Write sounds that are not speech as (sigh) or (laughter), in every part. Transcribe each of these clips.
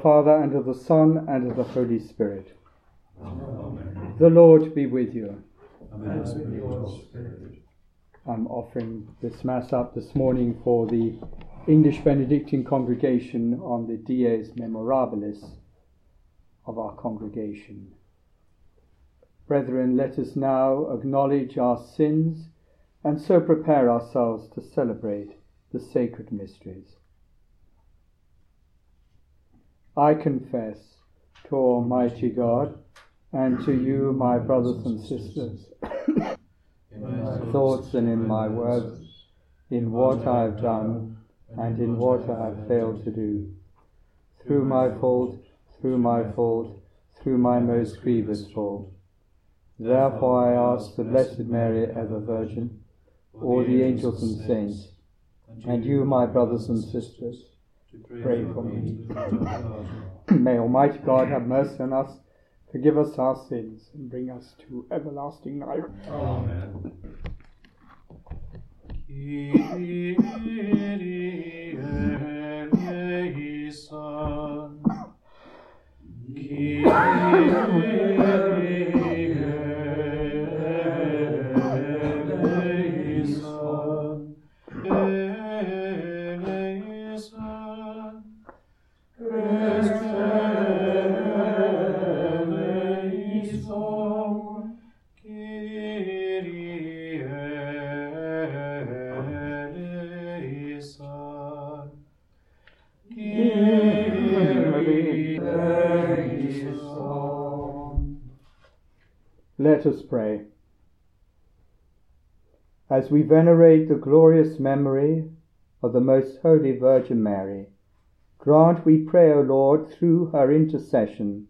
Father, and of the Son, and of the Holy Spirit. Amen. The Lord be with you. Amen. I'm offering this Mass up this morning for the English Benedictine congregation on the Dies Memorabilis of our congregation. Brethren, let us now acknowledge our sins and so prepare ourselves to celebrate the sacred mysteries. I confess to Almighty God and to you, my brothers and sisters, in my thoughts and in my words, in what I have done and in what I have failed to do, through my fault, through my fault, through my most grievous fault. Therefore I ask the Blessed Mary, ever Virgin, all the angels and saints, and you, my brothers and sisters, pray for me. (coughs) (coughs) May Almighty God have mercy on us, forgive us our sins, and bring us to everlasting life. Amen. (coughs) Let us pray. As we venerate the glorious memory of the Most Holy Virgin Mary, grant, we pray, O Lord, through her intercession,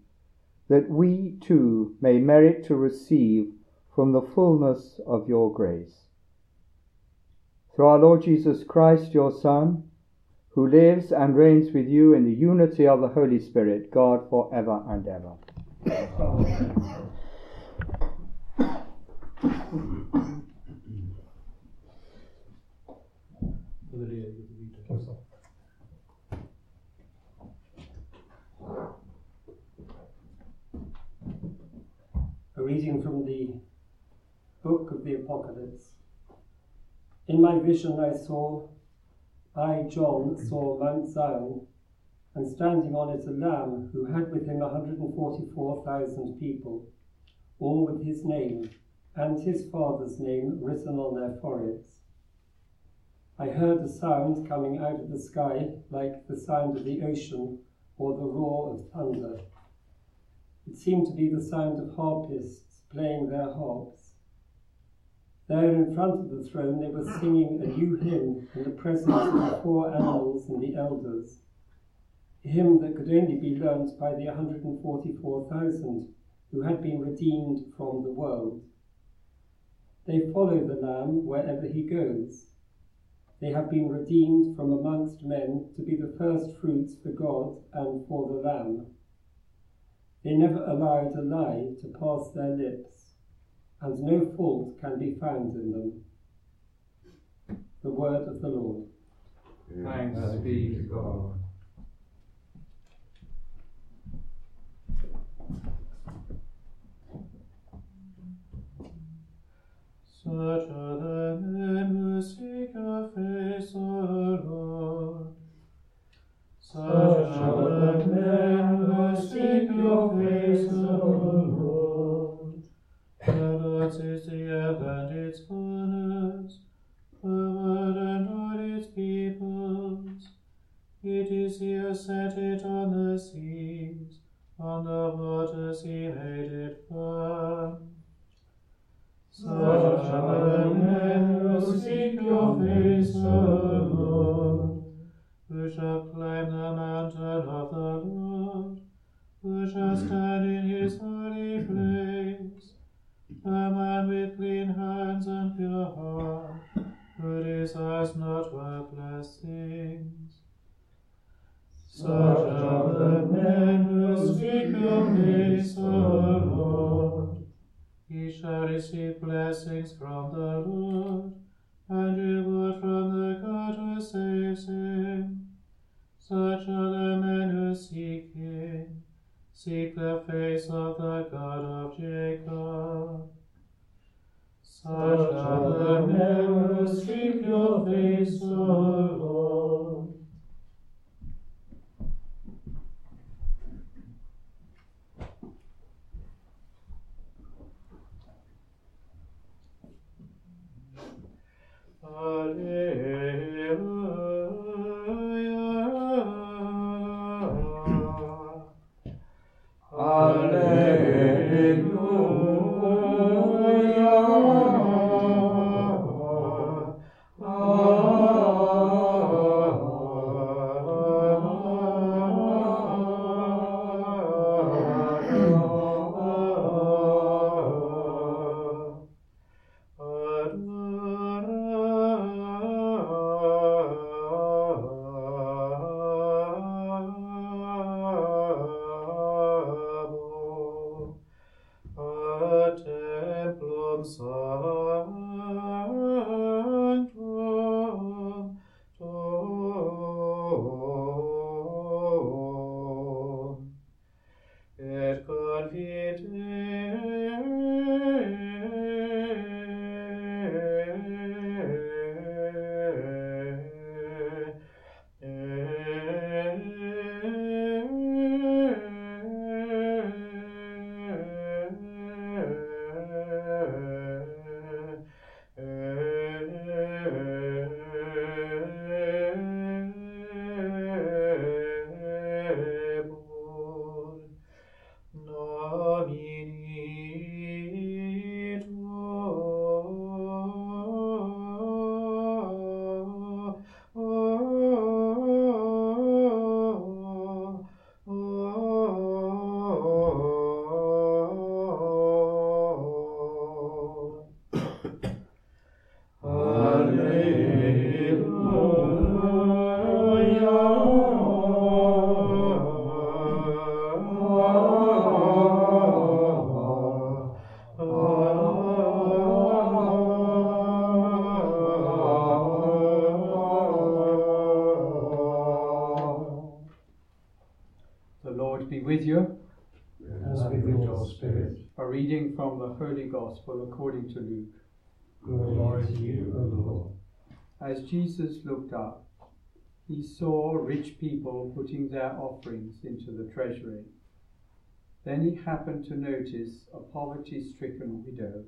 that we too may merit to receive from the fullness of your grace. Through our Lord Jesus Christ, your Son, who lives and reigns with you in the unity of the Holy Spirit, God for ever and ever. Amen. A reading from the book of the Apocalypse. In my vision I saw, I, John, saw Mount Zion, and standing on it a lamb who had with him 144,000 people, all with his name and his father's name written on their foreheads. I heard a sound coming out of the sky like the sound of the ocean or the roar of thunder. It seemed to be the sound of harpists playing their harps. There in front of the throne they were singing a new hymn in the presence of the four animals and the elders, a hymn that could only be learnt by the 144,000 who had been redeemed from the world. They follow the Lamb wherever he goes. They have been redeemed from amongst men to be the first fruits for God and for the Lamb. They never allowed a lie to pass their lips, and no fault can be found in them. The word of the Lord. Thanks be to God. Such are the men who seek your face, O Lord. Such are the men Svētā kara apģēkā. Sažādam nevas šikļo visorom. Alleluia. templum sanctum Gospel according to Luke. Glory to you, O Lord. As Jesus looked up, he saw rich people putting their offerings into the treasury. Then he happened to notice a poverty stricken widow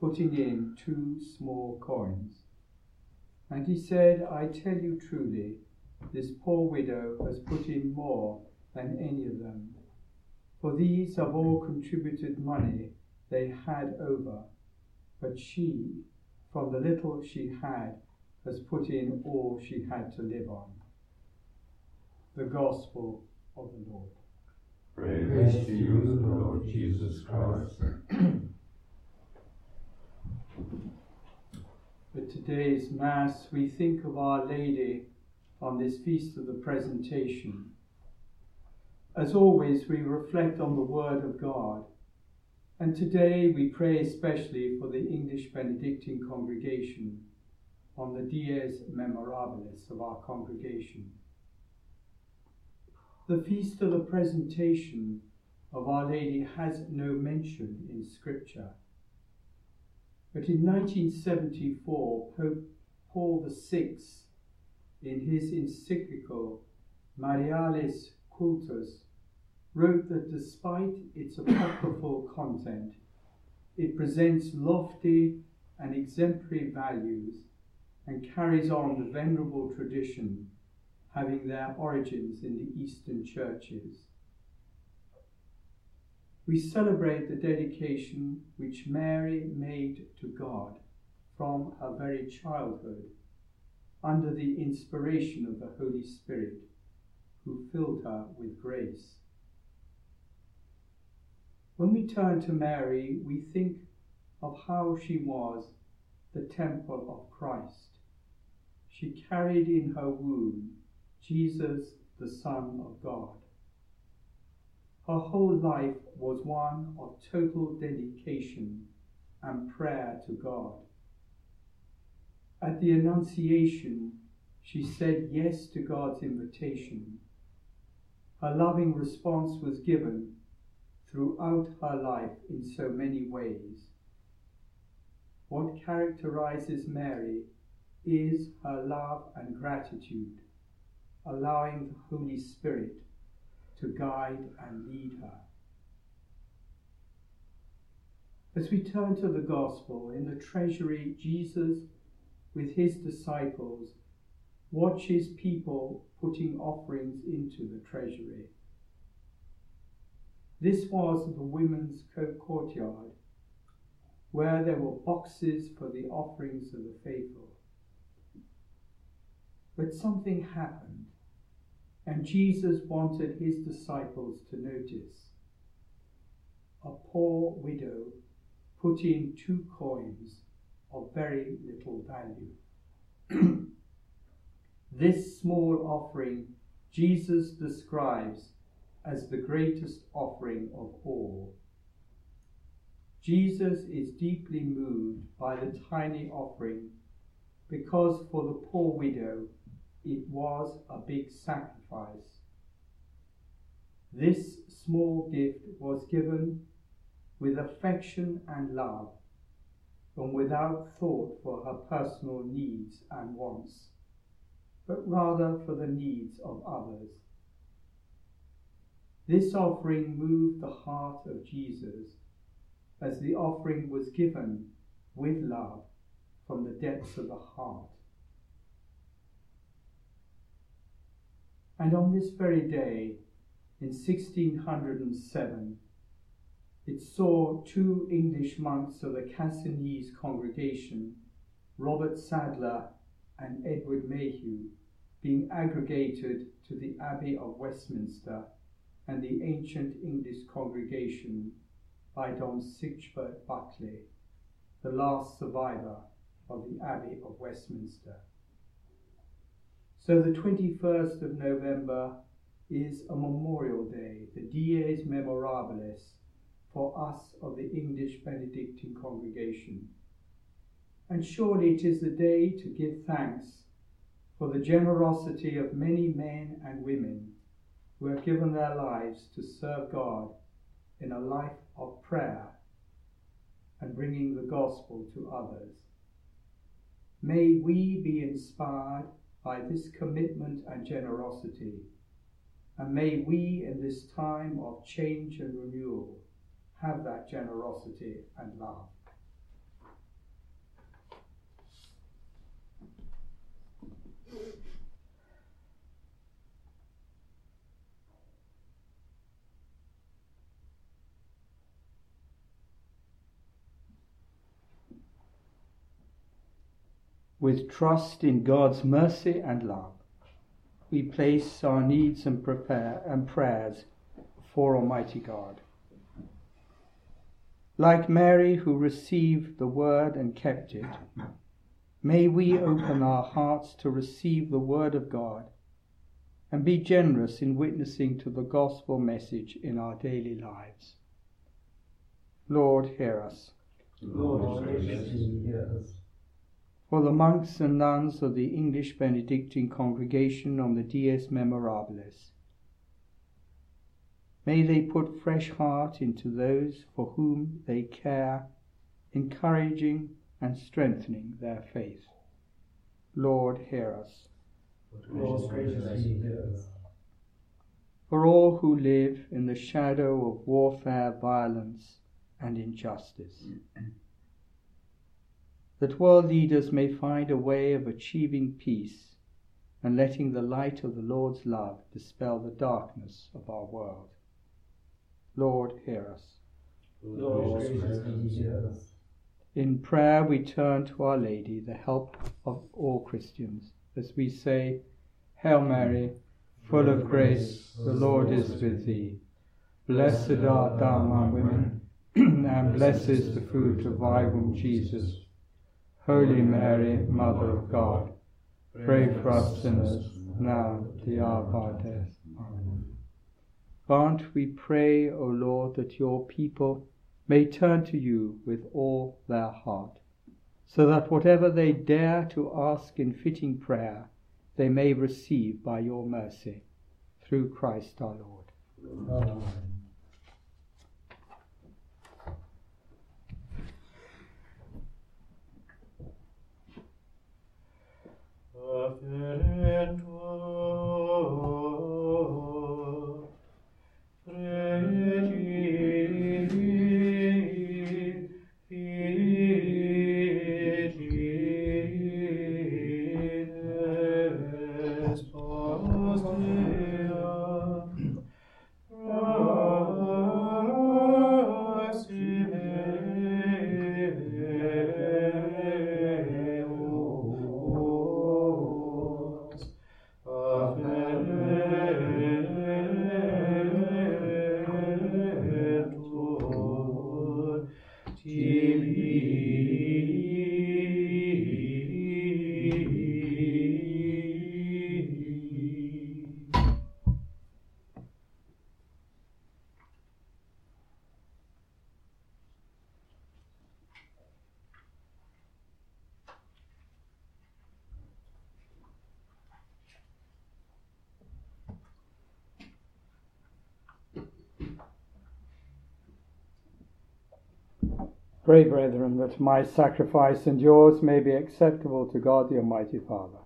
putting in two small coins. And he said, I tell you truly, this poor widow has put in more than any of them. For these have all contributed money they had over, but she, from the little she had, has put in all she had to live on. The Gospel of the Lord. Praise to you, Lord Jesus Christ. (clears throat) At today's Mass, we think of Our Lady on this Feast of the Presentation. As always, we reflect on the Word of God. And today we pray especially for the English Benedictine congregation on the Dies Memorabilis of our congregation. The Feast of the Presentation of Our Lady has no mention in Scripture. But in 1974, Pope Paul VI, in his encyclical Marialis Cultus, wrote that despite its apocryphal content, It presents lofty and exemplary values and carries on the venerable tradition having their origins in the Eastern churches. We celebrate the dedication which Mary made to God from her very childhood under the inspiration of the Holy Spirit who filled her with grace. When we turn to Mary, we think of how she was the temple of Christ. She carried in her womb Jesus, the Son of God. Her whole life was one of total dedication and prayer to God. At the Annunciation, she said yes to God's invitation. Her loving response was given throughout her life in so many ways. What characterizes Mary is her love and gratitude, allowing the Holy Spirit to guide and lead her. As we turn to the Gospel, in the treasury, Jesus, with his disciples, watches people putting offerings into the treasury. This was the women's courtyard, where there were boxes for the offerings of the faithful. But something happened, and Jesus wanted his disciples to notice. A poor widow put in two coins of very little value. (clears throat) this small offering Jesus describes as the greatest offering of all. Jesus is deeply moved by the tiny offering because for the poor widow it was a big sacrifice. This small gift was given with affection and love and without thought for her personal needs and wants, but rather for the needs of others. This offering moved the heart of Jesus as the offering was given with love from the depths of the heart. And on this very day, in 1607, it saw two English monks of the Cassinese congregation, Robert Sadler and Edward Mayhew, being aggregated to the Abbey of Westminster and the ancient English congregation by Dom Sigebert Buckley, the last survivor of the Abbey of Westminster. So the 21st of November is a memorial day, the Dies Memorabilis, for us of the English Benedictine congregation. And surely it is the day to give thanks for the generosity of many men and women who have given their lives to serve God in a life of prayer and bringing the gospel to others. May we be inspired by this commitment and generosity, and may we in this time of change and renewal have that generosity and love. With trust in God's mercy and love, we place our needs and prepare and prayers for Almighty God. Like Mary, who received the word and kept it, may we open our hearts to receive the word of God and be generous in witnessing to the gospel message in our daily lives. Lord, hear us. Lord, graciously hear us. For the monks and nuns of the English Benedictine congregation on the Dies Memorabilis, May they put fresh heart into those for whom they care, encouraging and strengthening their faith. Lord, hear us. Lord, hear us. For all who live in the shadow of warfare, violence, and in justice. That world leaders may find a way of achieving peace and letting the light of the Lord's love dispel the darkness of our world. Lord, hear us. Lord, hear us. In prayer, we turn to Our Lady, the help of all Christians, as we say, Hail Mary, full of grace, the Lord is with thee. Blessed art thou among women, (clears throat) and blessed is the fruit of thy womb, Jesus. Holy Mary, Mother of God, pray for us sinners, now and at the hour of our death. Amen. Grant, we pray, O Lord, that your people may turn to you with all their heart, so that whatever they dare to ask in fitting prayer, they may receive by your mercy, through Christ our Lord. Amen. Aximeos, afferentur tibi. Pray, brethren, that my sacrifice and yours may be acceptable to God the Almighty Father.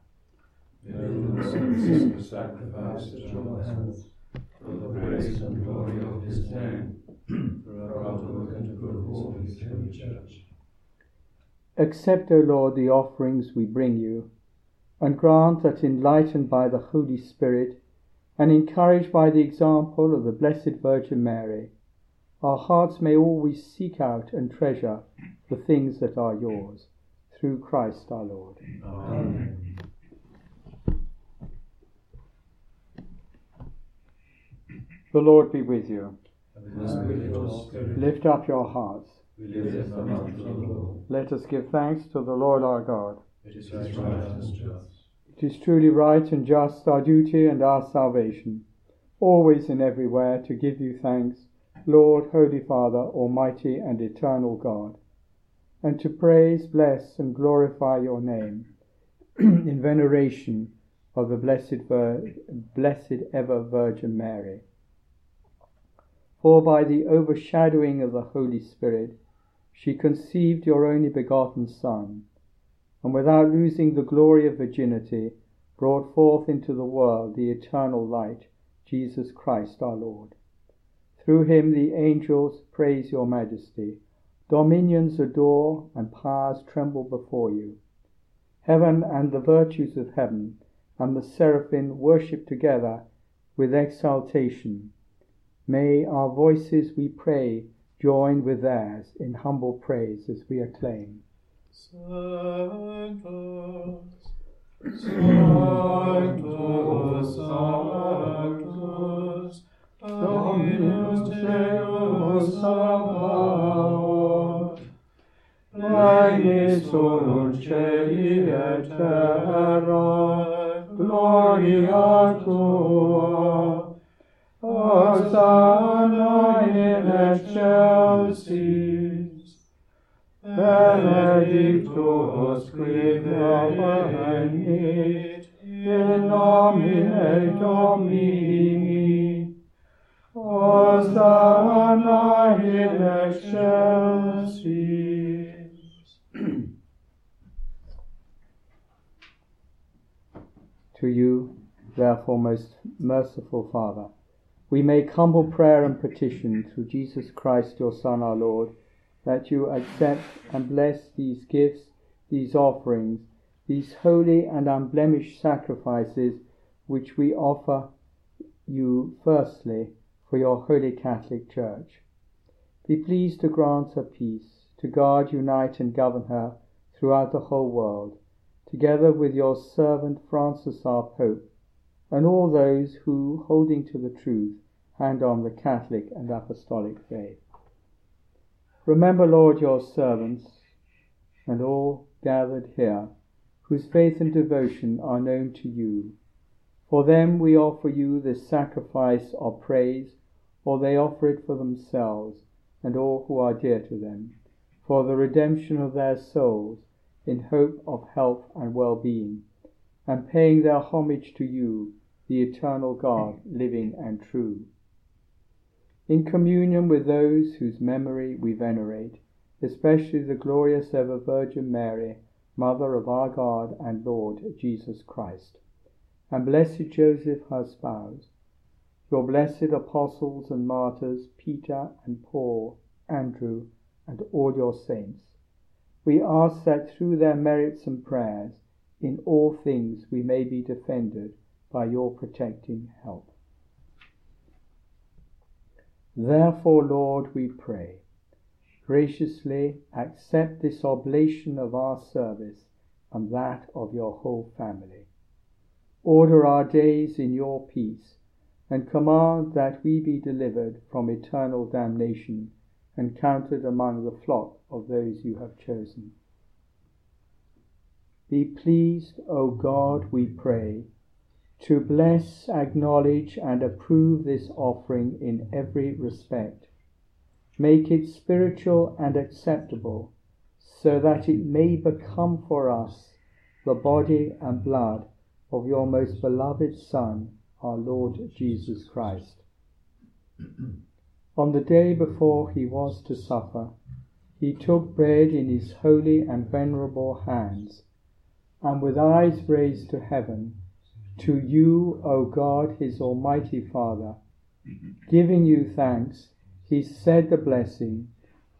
Accept, O Lord, the offerings we bring you, and grant that, enlightened by the Holy Spirit and encouraged by the example of the Blessed Virgin Mary, our hearts may always seek out and treasure the things that are yours, through Christ our Lord. Amen. The Lord be with you. With Lift up your hearts. up. Let us give thanks to the Lord our God. It is right. It is truly right and just, our duty and our salvation, always and everywhere to give you thanks, Lord, Holy Father, Almighty and Eternal God, and to praise, bless, and glorify your name (clears throat) in veneration of the Blessed, Vir- Blessed Ever Virgin Mary. For by the overshadowing of the Holy Spirit, she conceived your only begotten Son and without losing the glory of virginity, brought forth into the world the eternal light, Jesus Christ our Lord. Through him the angels praise your majesty, dominions adore, and powers tremble before you. Heaven and the virtues of heaven and the seraphim worship together with exaltation. May our voices, we pray, join with theirs in humble praise as we acclaim. Sanctus, Sanctus, Sanctus, Dominus Deus Sabaoth, Regis unum Celi et terra, Gloria Tua, Hosanna in excelsis, Benedictus qui venit, in nomine Domini, Hosanna in excelsis. To you, therefore, most merciful Father, we make humble prayer and petition through Jesus Christ, your Son, our Lord, that you accept and bless these gifts, these offerings, these holy and unblemished sacrifices which we offer you firstly for your holy Catholic Church. Be pleased to grant her peace, to guard, unite, and govern her throughout the whole world, together with your servant Francis our Pope, and all those who, holding to the truth, hand on the Catholic and Apostolic faith. Remember, Lord, your servants and all gathered here, whose faith and devotion are known to you. For them we offer you this sacrifice of praise, or they offer it for themselves and all who are dear to them, for the redemption of their souls, in hope of health and well-being, and paying their homage to you, the eternal God, living and true. In communion with those whose memory we venerate, especially the glorious ever Virgin Mary, Mother of our God and Lord Jesus Christ, and blessed Joseph, her spouse, your blessed apostles and martyrs, Peter and Paul, Andrew, and all your saints. We ask that through their merits and prayers, in all things we may be defended by your protecting help. Therefore, Lord, we pray, graciously accept this oblation of our service and that of your whole family. Order our days in your peace and command that we be delivered from eternal damnation and counted among the flock of those you have chosen. Be pleased, O God, we pray, to bless, acknowledge, and approve this offering in every respect. Make it spiritual and acceptable, so that it may become for us the body and blood of your most beloved Son our Lord Jesus Christ. On the day before he was to suffer, he took bread in his holy and venerable hands, and with eyes raised to heaven, to you, O God, his almighty Father, giving you thanks, he said the blessing,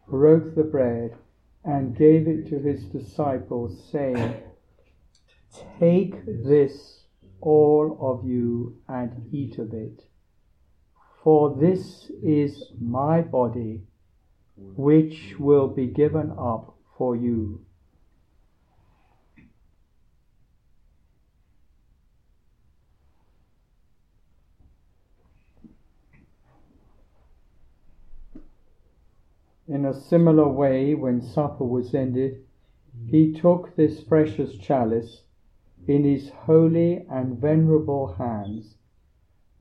broke the bread, and gave it to his disciples, saying, Take this all of you and eat of it. For this is my body, which will be given up for you. In a similar way, when supper was ended, he took this precious chalice in his holy and venerable hands,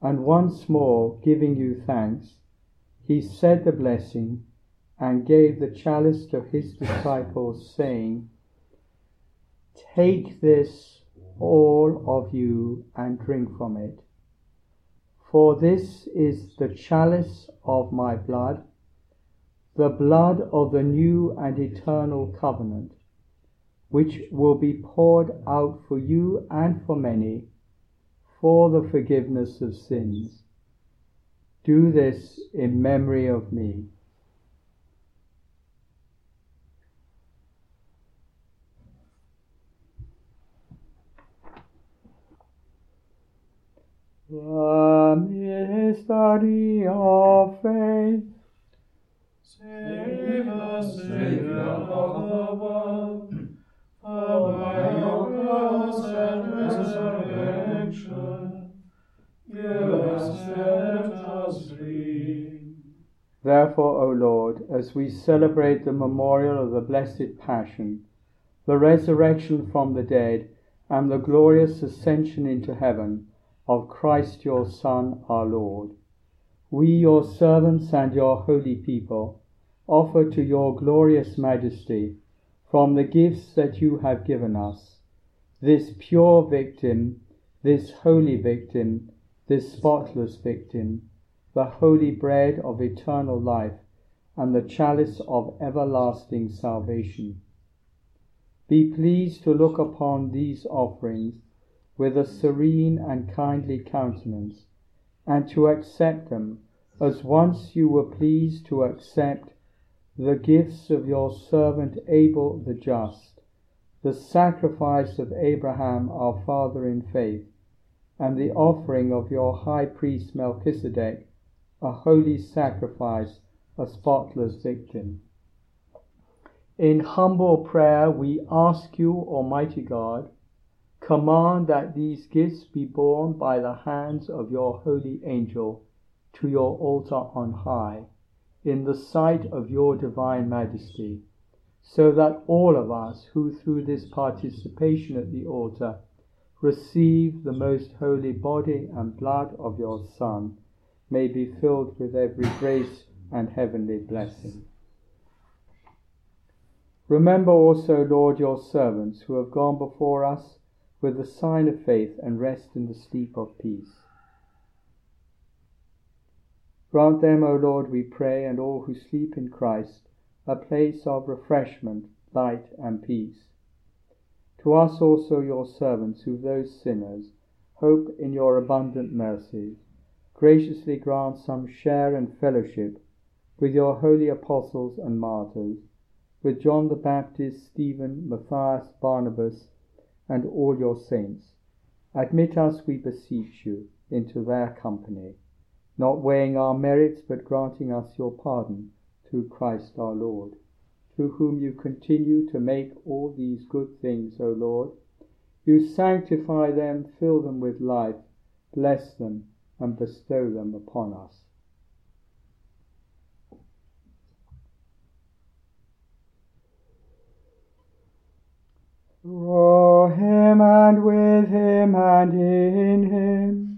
and once more giving you thanks, he said the blessing and gave the chalice to his disciples, saying, Take this, all of you, and drink from it. For this is the chalice of my blood, the blood of the new and eternal covenant which will be poured out for you and for many for the forgiveness of sins. Do this in memory of me. The mystery of faith. Save us, Savior of the world Therefore, O Lord, as we celebrate the memorial of the Blessed Passion, the resurrection from the dead, and the glorious ascension into heaven of Christ your Son, our Lord, we, your servants and your holy people, offer to your glorious majesty from the gifts that you have given us, this pure victim, this holy victim, this spotless victim, the holy bread of eternal life, and the chalice of everlasting salvation. Be pleased to look upon these offerings with a serene and kindly countenance, and to accept them, as once you were pleased to accept the gifts of your servant Abel the just, the sacrifice of Abraham our father in faith, and the offering of your high priest Melchizedek, a holy sacrifice, a spotless victim. In humble prayer, we ask you, Almighty God, command that these gifts be borne by the hands of your holy angel to your altar on high, in the sight of your divine majesty, so that all of us who through this participation at the altar receive the most holy body and blood of your Son may be filled with every grace and heavenly blessing. Remember also, Lord, your servants who have gone before us with the sign of faith and rest in the sleep of peace. Grant them, O Lord, we pray, and all who sleep in Christ, a place of refreshment, light, and peace. To us also, your servants, who those sinners, hope in your abundant mercies, graciously grant some share and fellowship with your holy apostles and martyrs with John the Baptist, Stephen, Matthias, Barnabas, and all your saints. Admit us, we beseech you, into their company, not weighing our merits, but granting us your pardon through Christ our Lord, through whom you continue to make all these good things, O Lord. You sanctify them, fill them with life, bless them, and bestow them upon us. Through him and with him and in him.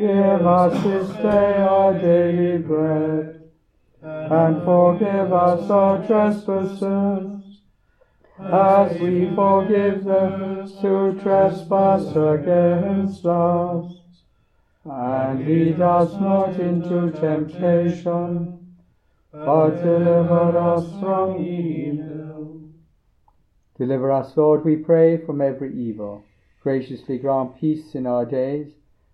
Give us this day our daily bread, and forgive us our trespasses, as we forgive those who trespass against us. And lead us not into temptation, but deliver us from evil. Deliver us, Lord, we pray, from every evil. Graciously grant peace in our days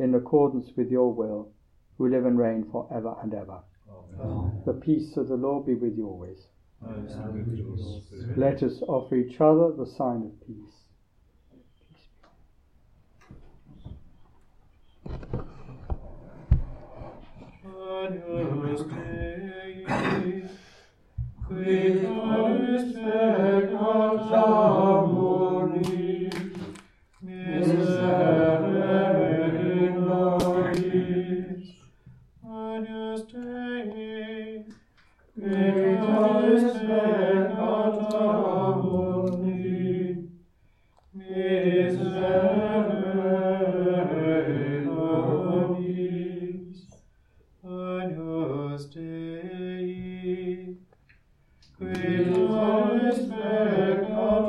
in accordance with your will, who live and reign for ever and ever. Amen. The peace of the Lord be with you always. Let us offer each other the sign of peace. Dei, qui tu est peccata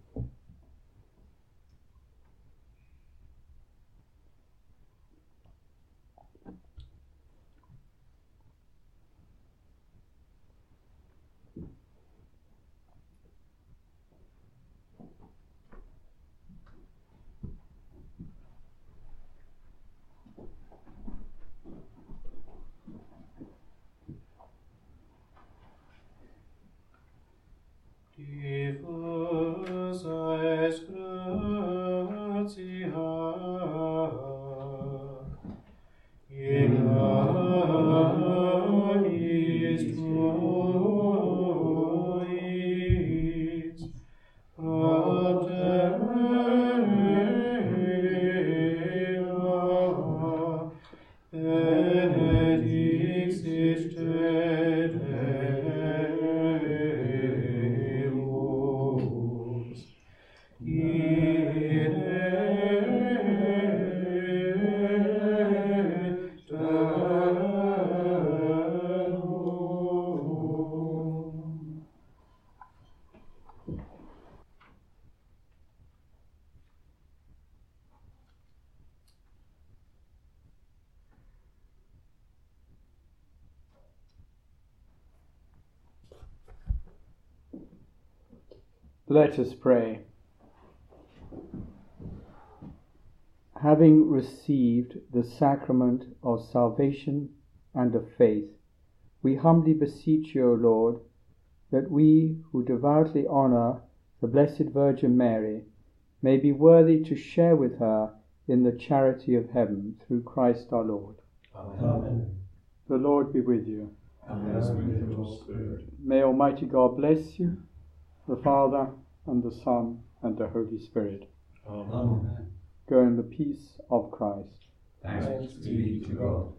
Let us pray. Having received the sacrament of salvation and of faith, we humbly beseech you, O Lord, that we who devoutly honour the Blessed Virgin Mary may be worthy to share with her in the charity of heaven through Christ our Lord. Amen. The Lord be with you. And with your spirit. May Almighty God bless you, the Father, and the Son, and the Holy Spirit. Amen. Go in the peace of Christ. Thanks be to God.